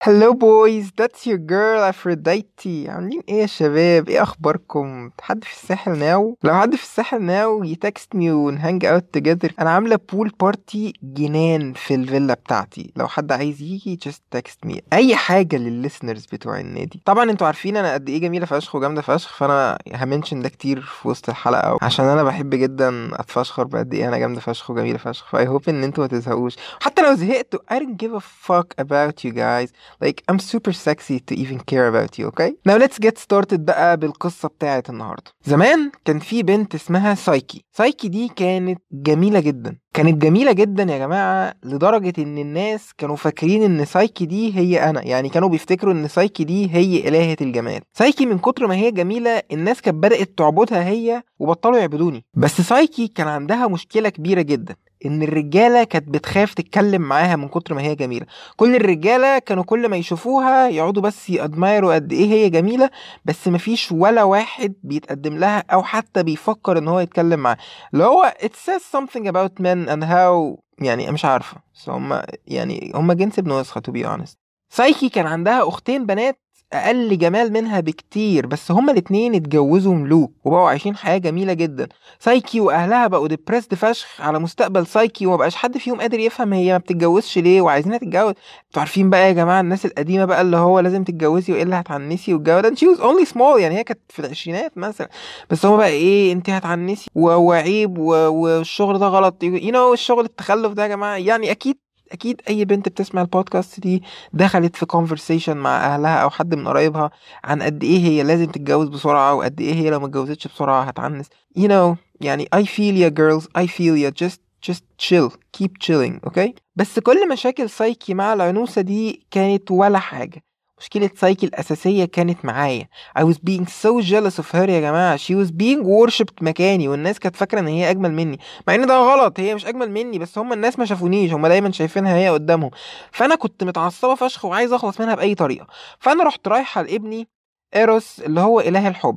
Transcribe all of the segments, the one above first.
Hello boys, that's your girl Aphrodite. عاملين إيه يا شباب؟ إيه أخباركم؟ حد في الساحل now؟ لو حد في الساحل now ي text me ون hang out together أنا عاملة pool party جنان في الفيلا بتاعتي. لو حد عايز يجي just text me. أي حاجة للل listeners بتوع النادي. طبعا أنتوا عارفين أنا قد إيه جميلة فشخ وجامدة فشخ فأنا ه mention ده كتير في وسط الحلقة عشان أنا بحب جدا أتفشخر بقد إيه أنا جامدة فشخ وجميلة فشخ. ف I hope إن أنتوا ما تزهقوش. حتى لو زهقتوا I don't give a fuck about you guys. Like I'm super sexy to even care about you, okay? Now let's get started بقى بالقصة بتاعت النهاردة. زمان كان في بنت اسمها سايكي. سايكي دي كانت جميلة جدا. كانت جميلة جدا يا جماعة لدرجة إن الناس كانوا فاكرين إن سايكي دي هي أنا. يعني كانوا بيفتكروا إن سايكي دي هي إلهة الجمال سايكي من كتر ما هي جميلة الناس كانت بدأت تعبدها هي وبطلوا يعبدوني. بس سايكي كان عندها مشكلة كبيرة جدا إن الرجالة كانت بتخاف تتكلم معاها من كتر ما هي جميلة. كل الرجالة كانوا كل ما يشوفوها يقعدوا بس يادمايروا قد إيه هي جميلة بس مفيش ولا واحد بيتقدم لها أو حتى بيفكر إن هو يتكلم معاها. اللي هو it says something about men and how يعني مش عارفة. بس هم يعني هم جنس ابن وسخة to be honest. سايكي كان عندها أختين بنات أقل جمال منها بكتير بس هما الاتنين اتجوزوا ملوك وبقوا عايشين حياة جميلة جدا. سايكي وأهلها بقوا depressed فشخ على مستقبل سايكي ومبقاش حد فيهم قادر يفهم هي ما بتتجوزش ليه وعايزينها تتجوز. أنتوا عارفين بقى يا جماعة الناس القديمة بقى اللي هو لازم تتجوزي والا هتعنسي والجو ده؟ she's only small يعني هي كانت في العشرينات مثلا. بس هما بقى إيه انت هتعنسي وعيب والشغل ده غلط. you know الشغل التخلف ده يا جماعة؟ يعني أكيد أكيد أي بنت بتسمع البودكاست دي دخلت في conversation مع أهلها أو حد من قرايبها عن قد إيه هي لازم تتجوز بسرعة وقد إيه هي لو ما اتجوزتش بسرعة هتعنس. You know يعني I feel ya girls I feel ya just just chill keep chilling okay بس كل مشاكل سايكي مع العنوسة دي كانت ولا حاجة. مشكلة سايكي الأساسية كانت معايا. I was being so jealous of her يا جماعة. She was being worshipped مكاني والناس كانت فاكرة إن هي أجمل مني. مع إن ده غلط هي مش أجمل مني بس هم الناس ما شافونيش هم دايما شايفينها هي قدامهم. فأنا كنت متعصبة فشخ وعايز أخلص منها بأي طريقة. فأنا رحت رايحة لابني إيروس اللي هو إله الحب.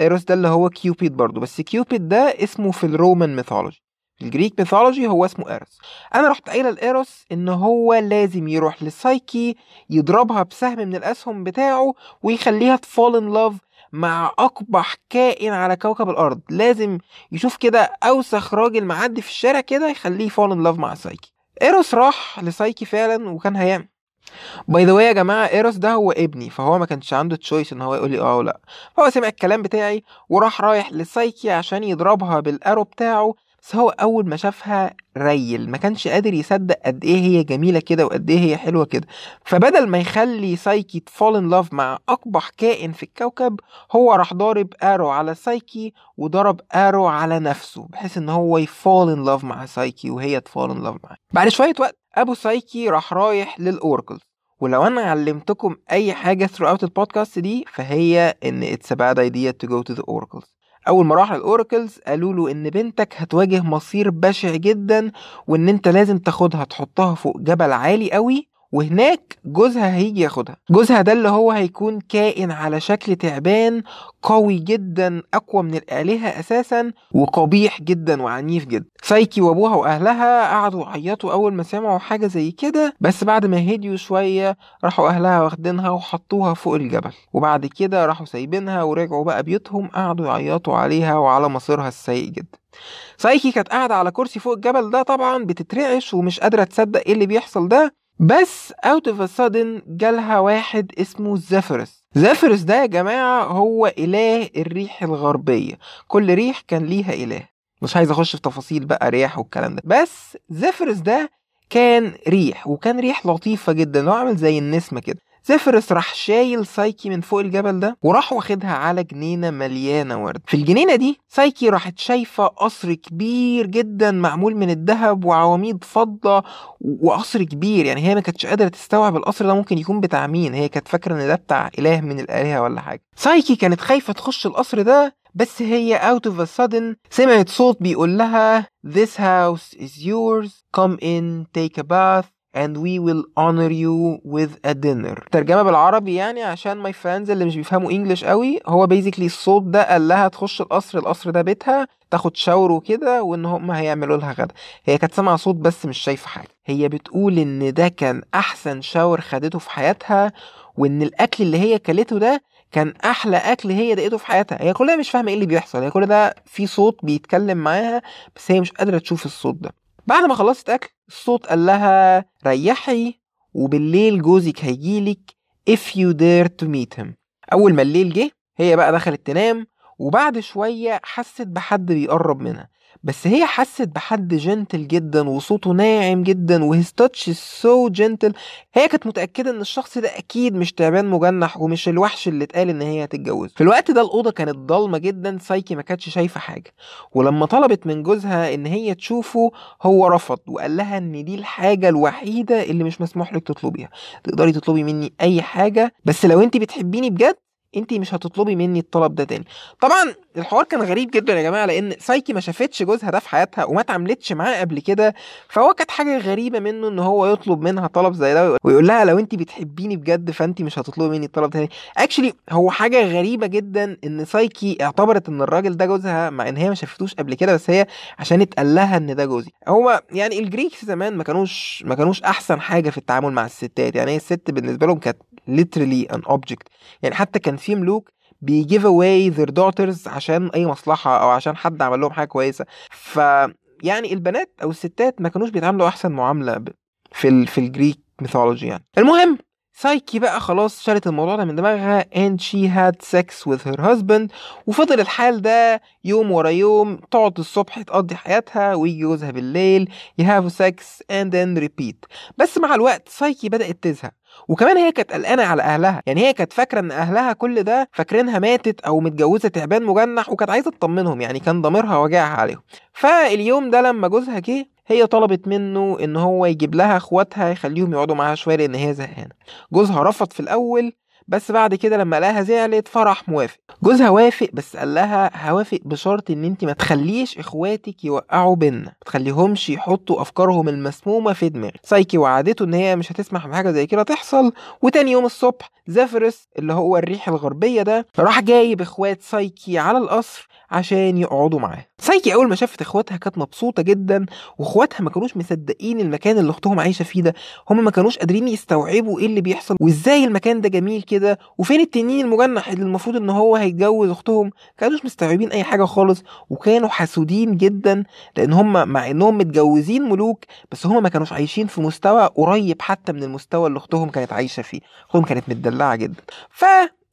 إيروس ده اللي هو كيوبيد برضه. بس كيوبيد ده اسمه في ال Roman mythology ال Greek mythology هو اسمه ايروس أنا رحت قايلة لإيروس إن هو لازم يروح لسايكي يضربها بسهم من الأسهم بتاعه ويخليها ت fall in love مع أقبح كائن على كوكب الأرض. لازم يشوف كده أوسخ راجل معدي في الشارع كده يخليه fall in love مع سايكي. إيروس راح لسايكي فعلا وكان هيعمل. by the way يا جماعة إيروس ده هو ابني فهو ما كانش عنده choice إن هو يقول لي آه ولا فهو سمع الكلام بتاعي وراح رايح لسايكي عشان يضربها بال arrow بتاعه بس هو أول ما شافها real ما كانش قادر يصدق قد إيه هي جميلة كده وقد إيه هي حلوة كده. فبدل ما يخلي سايكي ت fall in love مع أقبح كائن في الكوكب هو راح ضارب arrow على سايكي وضرب arrow على نفسه بحيث إن هو ي fall in love مع سايكي وهي ت fall in love معاه. بعد شوية وقت أبو سايكي راح رايح لل oracles ولو أنا علمتكم أي حاجة throughout البودكاست دي فهي إن it's a bad idea to go to the oracles. أول ما راح للأوراكلز قالوا له إن بنتك هتواجه مصير بشع جدا وإن أنت لازم تاخدها تحطها فوق جبل عالي قوي وهناك جوزها هيجي ياخدها. جوزها ده اللي هو هيكون كائن على شكل تعبان قوي جدا أقوى من الآلهة أساسا وقبيح جدا وعنيف جدا. سايكي وأبوها وأهلها قعدوا يعيطوا أول ما سمعوا حاجة زي كده بس بعد ما هديوا شوية راحوا أهلها واخدينها وحطوها فوق الجبل. وبعد كده راحوا سايبينها ورجعوا بقى بيوتهم قعدوا يعيطوا عليها وعلى مصيرها السيء جدا. سايكي كانت قاعدة على كرسي فوق الجبل ده طبعا بتترعش ومش قادرة تصدق إيه اللي بيحصل ده. بس of a sudden جالها واحد اسمه زيفرس زيفرس ده يا جماعة هو إله الريح الغربية. كل ريح كان ليها إله. مش عايز أخش في تفاصيل بقى رياح والكلام ده. بس زيفرس ده كان ريح وكان ريح لطيفة جدا هو عامل زي النسمة كده. زيفرس راح شايل سايكي من فوق الجبل ده وراح واخدها على جنينة مليانة ورد. في الجنينة دي سايكي راحت شايفة قصر كبير جدا معمول من الذهب وعواميد فضة وقصر كبير. يعني هي ما كانتش قادرة تستوعب القصر ده ممكن يكون بتاع مين. هي كانت فاكرة إن ده بتاع إله من الآلهة ولا حاجة. سايكي كانت خايفة تخش القصر ده بس هي out of a sudden سمعت صوت بيقول لها This house is yours. Come in take a bath. And we will honor you with a dinner. ترجمة بالعربي يعني عشان my friends اللي مش بيفهموا انجلش قوي هو basically الصوت ده قال لها تخش القصر القصر ده بيتها تاخد شاور وكده وإن هم هيعملوا لها غدا. هي كانت سامعة صوت بس مش شايفة حاجة. هي بتقول إن ده كان أحسن شاور خدته في حياتها وإن الأكل اللي هي كلته ده كان أحلى أكل هي دقته في حياتها. هي كلها مش فاهمة إيه اللي بيحصل. هي كل ده في صوت بيتكلم معاها بس هي مش قادرة تشوف الصوت ده. بعد ما خلصت أكل الصوت قال لها ريحي وبالليل جوزك هيجيلك if you dare to meet him. أول ما الليل جه هي بقى دخلت تنام وبعد شوية حست بحد بيقرب منها. بس هي حست بحد gentle جدا وصوته ناعم جدا و his touch so gentle هي كانت متأكدة إن الشخص ده أكيد مش تعبان مجنح ومش الوحش اللي اتقال إن هي هتتجوزه. في الوقت ده الأوضة كانت ضلمة جدا سايكي ما كانتش شايفة حاجة. ولما طلبت من جوزها إن هي تشوفه هو رفض وقال لها إن دي الحاجة الوحيدة اللي مش مسموح لك تطلبيها. تقدري تطلبي مني أي حاجة بس لو انت بتحبيني بجد انت مش هتطلبي مني الطلب ده تاني. طبعا الحوار كان غريب جدا يا جماعة لأن سايكي ما شافتش جوزها ده في حياتها وما اتعاملتش معاه قبل كده فهو كانت حاجة غريبة منه إن هو يطلب منها طلب زي ده ويقول لها لو انت بتحبيني بجد فانت مش هتطلبي مني الطلب تاني. actually هو حاجة غريبة جدا إن سايكي اعتبرت إن الراجل ده جوزها مع إن هي ما شافتوش قبل كده بس هي عشان اتقال لها إن ده جوزي. هو يعني ال Greeks زمان ما كانوش ما كانوش أحسن حاجة في التعامل مع الستات يعني هي الست بالنسبة لهم كانت literally an object. يعني حتى كان في ملوك بي give away their daughters عشان أي مصلحة أو عشان حد عمل لهم حاجة كويسة. ف يعني البنات أو الستات ما كانوش بيتعاملوا أحسن معاملة في ال في ال Greek mythology يعني. المهم سايكي بقى خلاص شالت الموضوع ده من دماغها and she had sex with her husband وفضل الحال ده يوم ورا يوم تقعد الصبح تقضي حياتها ويجي جوزها بالليل يهافوا sex and then repeat. بس مع الوقت سايكي بدأت تزهق. وكمان هي كانت قلقانة على أهلها. يعني هي كانت فاكرة إن أهلها كل ده فاكرينها ماتت أو متجوزة تعبان مجنح وكانت عايزة تطمنهم يعني كان ضميرها وجعها عليهم. فاليوم ده لما جوزها جه هي طلبت منه إن هو يجيب لها إخواتها يخليهم يقعدوا معاها شوية لأن هي زهقانة. جوزها رفض في الأول بس بعد كده لما لقاها زعلت فراح موافق. جوزها وافق بس قال لها هوافق بشرط إن انت ما تخليش إخواتك يوقعوا بينا ما تخليهمش يحطوا أفكارهم المسمومة في دماغك سايكي وعدته إن هي مش هتسمح بحاجة زي كده تحصل وتاني يوم الصبح زافرس اللي هو الريح الغربية ده راح جايب إخوات سايكي على القصر عشان يقعدوا معاه. سايكي أول ما شافت إخواتها كانت مبسوطة جدا وإخواتها ما كانوش مصدقين المكان اللي أختهم عايشة فيه ده. هم ما كانوش قادرين يستوعبوا إيه اللي بيحصل وإزاي المكان ده جميل كده وفين التنين المجنح اللي المفروض إن هو هيتجوز أختهم. كانوش مستوعبين أي حاجة خالص وكانوا حسودين جدا لأن هم مع إنهم متجوزين ملوك بس هم ما كانوش عايشين في مستوى قريب حتى من المستوى اللي أختهم كانت عايشة فيه. أختهم كانت متدلعة جدا. ف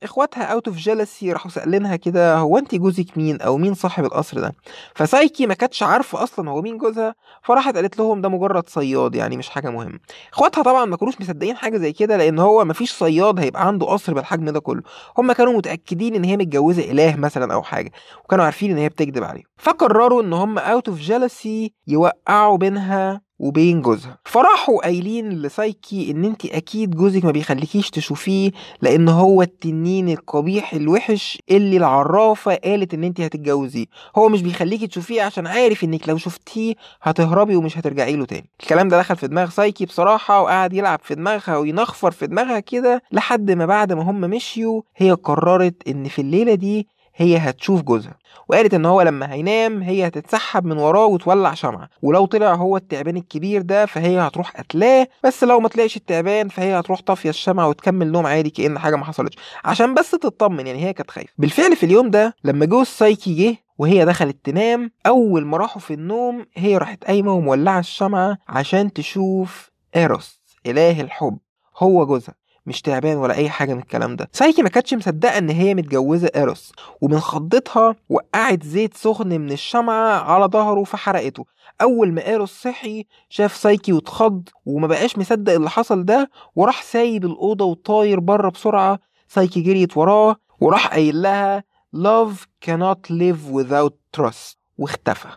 إخواتها out of jealousy راحوا سألينها كده هو انت جوزك مين؟ أو مين صاحب القصر ده؟ فسايكي ما كانتش عارفة أصلا هو مين جوزها فراحت قالت لهم ده مجرد صياد يعني مش حاجة مهمة. إخواتها طبعا ما كانوش مصدقين حاجة زي كده لأن هو ما فيش صياد هيبقى عنده قصر بالحجم ده كله. هم كانوا متأكدين إن هي متجوزة إله مثلا أو حاجة وكانوا عارفين إن هي بتكذب عليهم. فقرروا إن هم out of jealousy يوقعوا بينها وبين جوزها. فراحوا قايلين لسايكي إن أنت أكيد جوزك ما بيخليكيش تشوفيه لأن هو التنين القبيح الوحش اللي العرافة قالت إن أنت هتتجوزيه. هو مش بيخليكي تشوفيه عشان عارف إنك لو شفتيه هتهربي ومش هترجعي له تاني. الكلام ده دخل في دماغ سايكي بصراحة وقعد يلعب في دماغها وينخفر في دماغها كده لحد ما بعد ما هم مشيوا هي قررت إن في الليلة دي هي هتشوف جوزها. وقالت إن هو لما هينام هي هتتسحب من وراه وتولع شمعة. ولو طلع هو التعبان الكبير ده فهي هتروح قتلاه بس لو ما طلعش التعبان فهي هتروح طافية الشمعة وتكمل نوم عادي كأن حاجة ما حصلتش. عشان بس تطمن يعني هي كانت خايفة. بالفعل في اليوم ده لما جوز سايكي جه وهي دخلت تنام أول ما راحوا في النوم هي راحت قايمة ومولعة الشمعة عشان تشوف إيروس إله الحب. هو جوزها. مش تعبان ولا أي حاجة من الكلام ده. سايكي ما كانتش مصدقة إن هي متجوزة إيروس ومن خضتها وقعت زيت سخن من الشمعة على ظهره فحرقته. أول ما إيروس صحي شاف سايكي واتخض وما بقاش مصدق اللي حصل ده وراح سايب الأوضة وطاير بره بسرعة. سايكي جريت وراه وراح قايل لها love cannot live without trust. واختفى.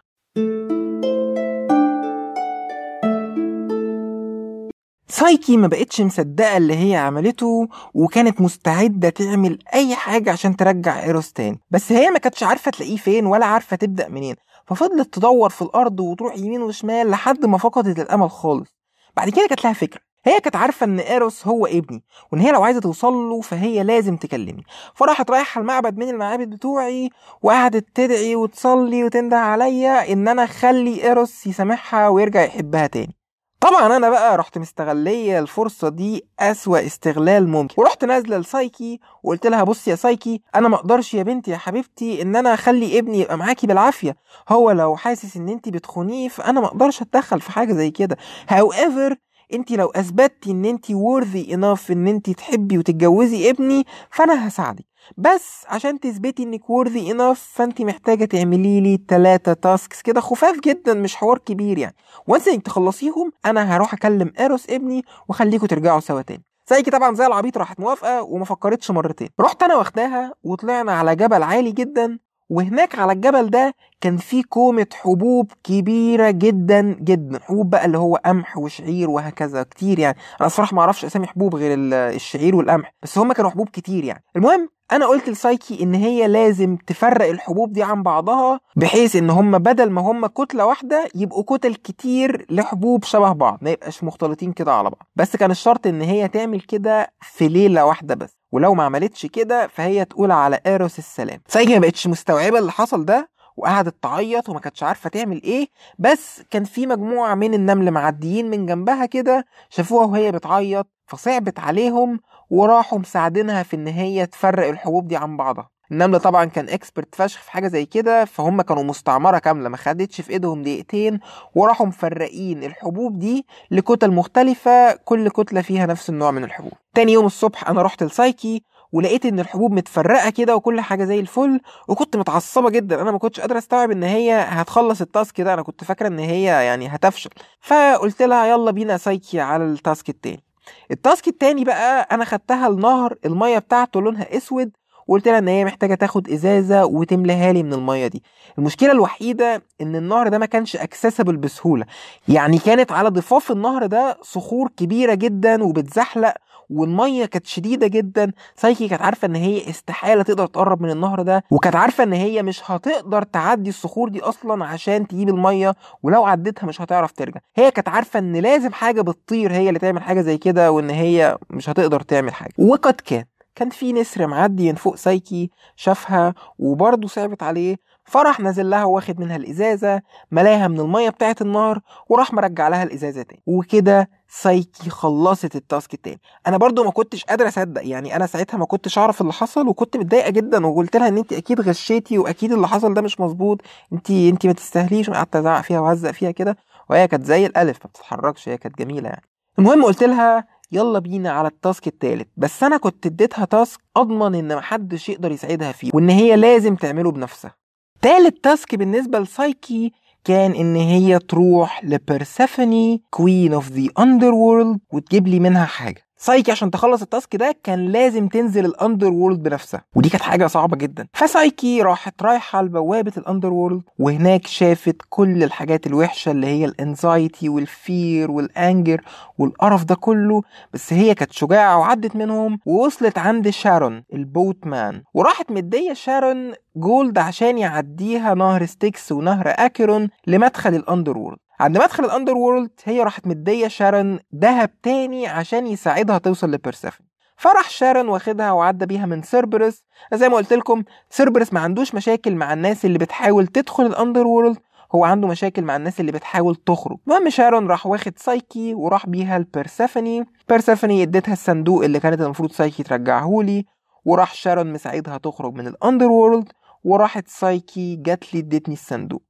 سايكي ما بقتش مصدقة اللي هي عملته وكانت مستعدة تعمل أي حاجة عشان ترجع إيروس تاني. بس هي ما كانتش عارفة تلاقيه فين ولا عارفة تبدأ منين. ففضلت تدور في الأرض وتروح يمين وشمال لحد ما فقدت الأمل خالص. بعد كده جات لها فكرة. هي كانت عارفة إن إيروس هو ابني وإن هي لو عايزة توصل له فهي لازم تكلمني. فراحت رايحة المعبد من المعابد بتوعي وقعدت تدعي وتصلي وتنده عليا إن أنا أخلي إيروس يسامحها ويرجع يحبها تاني. طبعا أنا بقى رحت مستغلية الفرصة دي أسوأ استغلال ممكن. ورحت نازلة لسايكي وقلت لها بصي يا سايكي أنا ما أقدرش يا بنتي يا حبيبتي إن أنا أخلي ابني يبقى معاكي بالعافية. هو لو حاسس إن انت بتخونيه فأنا ما أقدرش أتدخل في حاجة زي كده. However انت لو اثبتتي إن انت worthy enough إن انت تحبي وتتجوزي ابني فأنا هساعدك. بس عشان تثبتي انك worthy enough فانت محتاجة تعملي لي ثلاثة tasks كده خفاف جدا مش حوار كبير يعني. و once انك تخلصيهم أنا هروح أكلم ايروس ابني وأخليكوا ترجعوا سوا تاني. سايكي طبعا زي العبيط راحت موافقة وما فكرتش مرتين. رحت أنا واخداها وطلعنا على جبل عالي جدا وهناك على الجبل ده كان في كومة حبوب كبيرة جدا جدا. حبوب بقى اللي هو قمح وشعير وهكذا كتير يعني. أنا الصراحة ما أعرفش أسامي حبوب غير ال- الشعير والقمح بس هما كانوا حبوب كتير يعني. المهم أنا قلت لسايكي إن هي لازم تفرق الحبوب دي عن بعضها بحيث إن هما بدل ما هما كتلة واحدة يبقوا كتل كتير لحبوب شبه بعض ما يبقاش مختلطين كده على بعض. بس كان الشرط إن هي تعمل كده في ليلة واحدة بس ولو ما عملتش كده فهي تقول على إيروس السلام. سايكي ما بقتش مستوعبة اللي حصل ده وقعدت تعيط وما كانتش عارفة تعمل إيه بس كان في مجموعة من النمل معديين من جنبها كده شافوها وهي بتعيط فصعبت عليهم وراحوا مساعدينها في إن هي تفرق الحبوب دي عن بعضها. النمل طبعا كان اكسبرت فشخ في حاجة زي كده فهم كانوا مستعمرة كاملة ما خدتش في إيدهم دقيقتين وراحوا مفرقين الحبوب دي لكتل مختلفة كل كتلة فيها نفس النوع من الحبوب. تاني يوم الصبح أنا رحت لسايكي ولقيت إن الحبوب متفرقة كده وكل حاجة زي الفل وكنت متعصبة جدا. أنا ما كنتش قادرة أستوعب إن هي هتخلص ال task ده أنا كنت فاكرة إن هي يعني هتفشل. فقلت لها يلا بينا سايكي على ال task التاني. ال task التاني بقى أنا خدتها النهر المية بتاعته لونها أسود وقلت لها إن هي محتاجة تاخد إزازة وتملاها لي من المية دي. المشكلة الوحيدة إن النهر ده ما كانش accessible بسهولة. يعني كانت على ضفاف النهر ده صخور كبيرة جدا وبتزحلق والمية كانت شديدة جدا سايكي كانت عارفة إن هي استحالة تقدر تقرب من النهر ده وكانت عارفة إن هي مش هتقدر تعدي الصخور دي أصلا عشان تجيب المية ولو عدتها مش هتعرف ترجع. هي كانت عارفة إن لازم حاجة بتطير هي اللي تعمل حاجة زي كده وإن هي مش هتقدر تعمل حاجة. وقد كان كان في نسر معدي من فوق سايكي شافها وبرضه صعبت عليه فراح نازل لها واخد منها الإزازة ملاها من المية بتاعه النار وراح مرجع لها الإزازة تاني. وكده سايكي خلصت ال task التاني. أنا برضو ما كنتش قادر أصدق يعني أنا ساعتها ما كنتش أعرف اللي حصل وكنت متضايقة جدا وقلت لها إن انت أكيد غشيتي وأكيد اللي حصل ده مش مظبوط انت انت ما تستاهليش قعدت أزعق فيها وأهزق فيها كده وهي كانت زي الألف ما بتتحركش هي كانت جميلة يعني. المهم قلت لها يلا بينا على ال task التالت. بس أنا كنت اديتها task أضمن إن محدش يقدر يساعدها فيه وإن هي لازم تعمله بنفسها. تالت task بالنسبة لسايكي كان إن هي تروح لبرسيفوني queen of the underworld وتجيب لي منها حاجة. سايكي عشان تخلص ال task ده كان لازم تنزل ال underworld بنفسها. ودي كانت حاجة صعبة جدا. فسايكي راحت رايحة لبوابه ال underworld وهناك شافت كل الحاجات الوحشة اللي هي ال anxiety وال fear وال anger والقرف ده كله بس هي كانت شجاعة وعدت منهم ووصلت عند شارون ال boatman وراحت مدية شارون gold عشان يعديها نهر ستيكس ونهر اكيرون لمدخل ال underworld عند مدخل ال underworld هي راحت مدية شارون ذهب تاني عشان يساعدها توصل لبرسيفون فراح شارون واخدها وعدى بيها من سيربرس. زي ما قلت لكم سيربرس ما عندوش مشاكل مع الناس اللي بتحاول تدخل ال underworld هو عنده مشاكل مع الناس اللي بتحاول تخرج. المهم شارون راح واخد سايكي وراح بيها لبرسيفوني بيرسيفوني اديتها الصندوق اللي كانت المفروض سايكي ترجعهولي. وراح شارون مساعدها تخرج من ال underworld وراحت سايكي جات لي ادتني الصندوق.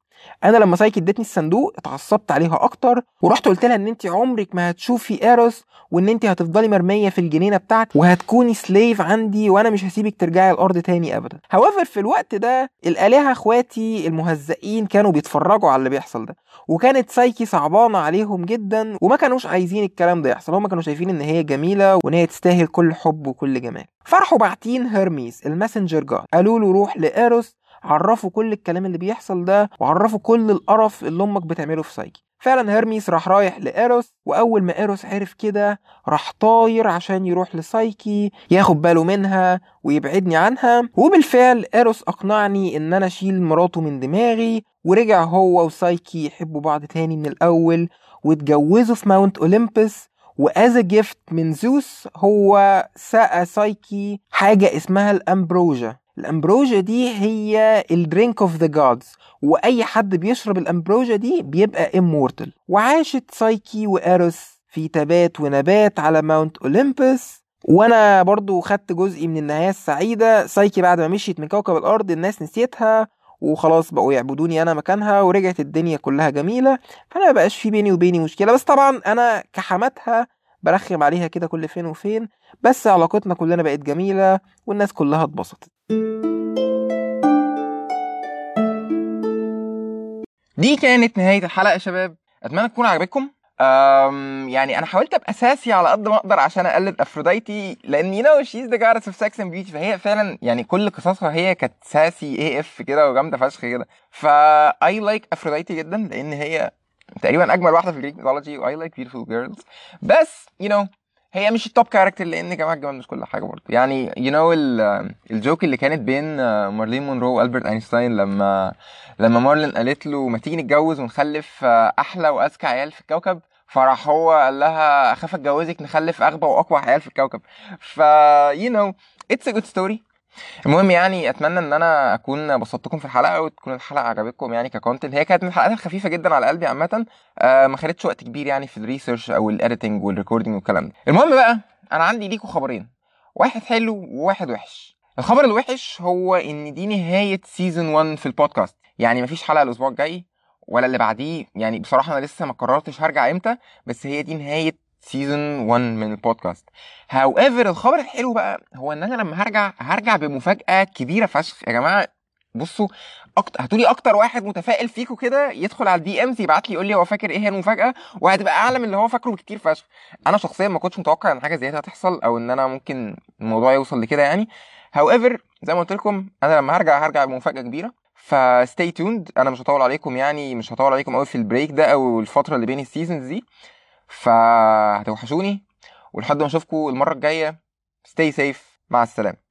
أنا لما سايكي ادتني الصندوق اتعصبت عليها أكتر ورحت قلت لها ان انت عمرك ما هتشوفي ايروس وان انت هتفضلي مرمية في الجنينة بتاعتي وهتكوني slave عندي وأنا مش هسيبك ترجعي الأرض تاني ابدا. however في الوقت ده الآلهة اخواتي المهزئين كانوا بيتفرجوا على اللي بيحصل ده وكانت سايكي صعبانة عليهم جدا وما كانوش عايزين الكلام ده يحصل. هم كانوا شايفين إن هي جميلة وإن هي تستاهل كل حب وكل جمال. فراحوا باعتين هيرميس ال messenger god. قالوا له روح لايروس عرفوا كل الكلام اللي بيحصل ده وعرفوا كل القرف اللي أمك بتعمله في سايكي فعلا هيرميس راح رايح لإيروس وأول ما إيروس عرف كده راح طاير عشان يروح لسايكي ياخد باله منها ويبعدني عنها. وبالفعل إيروس أقنعني إن أنا أشيل مراته من دماغي ورجع هو وسايكي يحبوا بعض تاني من الأول واتجوزوا في ماونت أولمبس و as gift من زوس هو سقى سايكي حاجة اسمها الأمبروجا. الأمبروجا دي هي ال drink of the gods وأي حد بيشرب الأمبروجا دي بيبقى immortal وعاشت سايكي وإيروس في تبات ونبات على ماونت اولمبس وأنا برضو خدت جزء من النهاية السعيدة. سايكي بعد ما مشيت من كوكب الأرض الناس نسيتها وخلاص بقوا يعبدوني أنا مكانها ورجعت الدنيا كلها جميلة. فأنا مبقاش في بيني وبيني مشكلة. بس طبعا أنا كحماتها برخم عليها كده كل فين وفين. بس علاقتنا كلنا بقت جميلة والناس كلها اتبسطت. دي كانت نهاية الحلقة يا شباب. أتمنى تكون عجبتكم. يعني أنا حاولت أبقى sassy على قد ما أقدر عشان أقلد أفروديتي لأن you know she's the goddess of sex and beauty فهي فعلا يعني كل قصصها هي كانت sassy AF كده وجامدة فشخ كده. فا I like أفروديتي جدا لأن هي تقريبا أجمل واحدة في ال Greek mythology و I like beautiful girls بس you know, هي مش ال top character لأن جماعة الجمال مش كل حاجة برضه. يعني you know ال joke اللي كانت بين مارلين مونرو وألبرت أينشتاين لما لما مارلين قالت له ما تيجي نتجوز ونخلف أحلى وأذكى عيال في الكوكب؟ فراح هو قال لها أخاف أتجوزك نخلف أغبى وأقوى عيال في الكوكب. ف you know it's a good story المهم يعني أتمنى إن أنا أكون بسطتكم في الحلقة وتكون الحلقة عجبتكم يعني ك content هي كانت من الحلقات الخفيفة جدا على قلبي عامة. آه ما خدتش وقت كبير يعني في ال research أو ال editing وال recording والكلام ده. المهم بقى أنا عندي ليكوا خبرين. واحد حلو وواحد وحش. الخبر الوحش هو إن دي نهاية season 1 في البودكاست يعني مفيش حلقة الأسبوع الجاي ولا اللي بعديه. يعني بصراحة أنا لسه ما قررتش هرجع إمتى بس هي دي نهاية season 1 من البودكاست. However الخبر الحلو بقى هو إن أنا لما هرجع هرجع بمفاجأة كبيرة فشخ. يا جماعة بصوا أكتر هتقولي أكتر واحد متفائل فيكم كده يدخل على ال DMs يبعت لي يقول لي هو فاكر إيه هي المفاجأة وهتبقى اعلى من اللي هو فاكره بكتير فشخ. أنا شخصيا ما كنتش متوقع إن حاجة زي كده هتحصل أو إن أنا ممكن الموضوع يوصل لكده يعني. However زي ما قلت لكم أنا لما هرجع هرجع بمفاجأة كبيرة. ف stay tuned أنا مش هطول عليكم يعني مش هطول عليكم قوي في ال break ده أو الفترة اللي بين ال seasons دي. فهتوحشوني ولحد ما اشوفكم المرة الجاية. Stay safe. مع السلامة.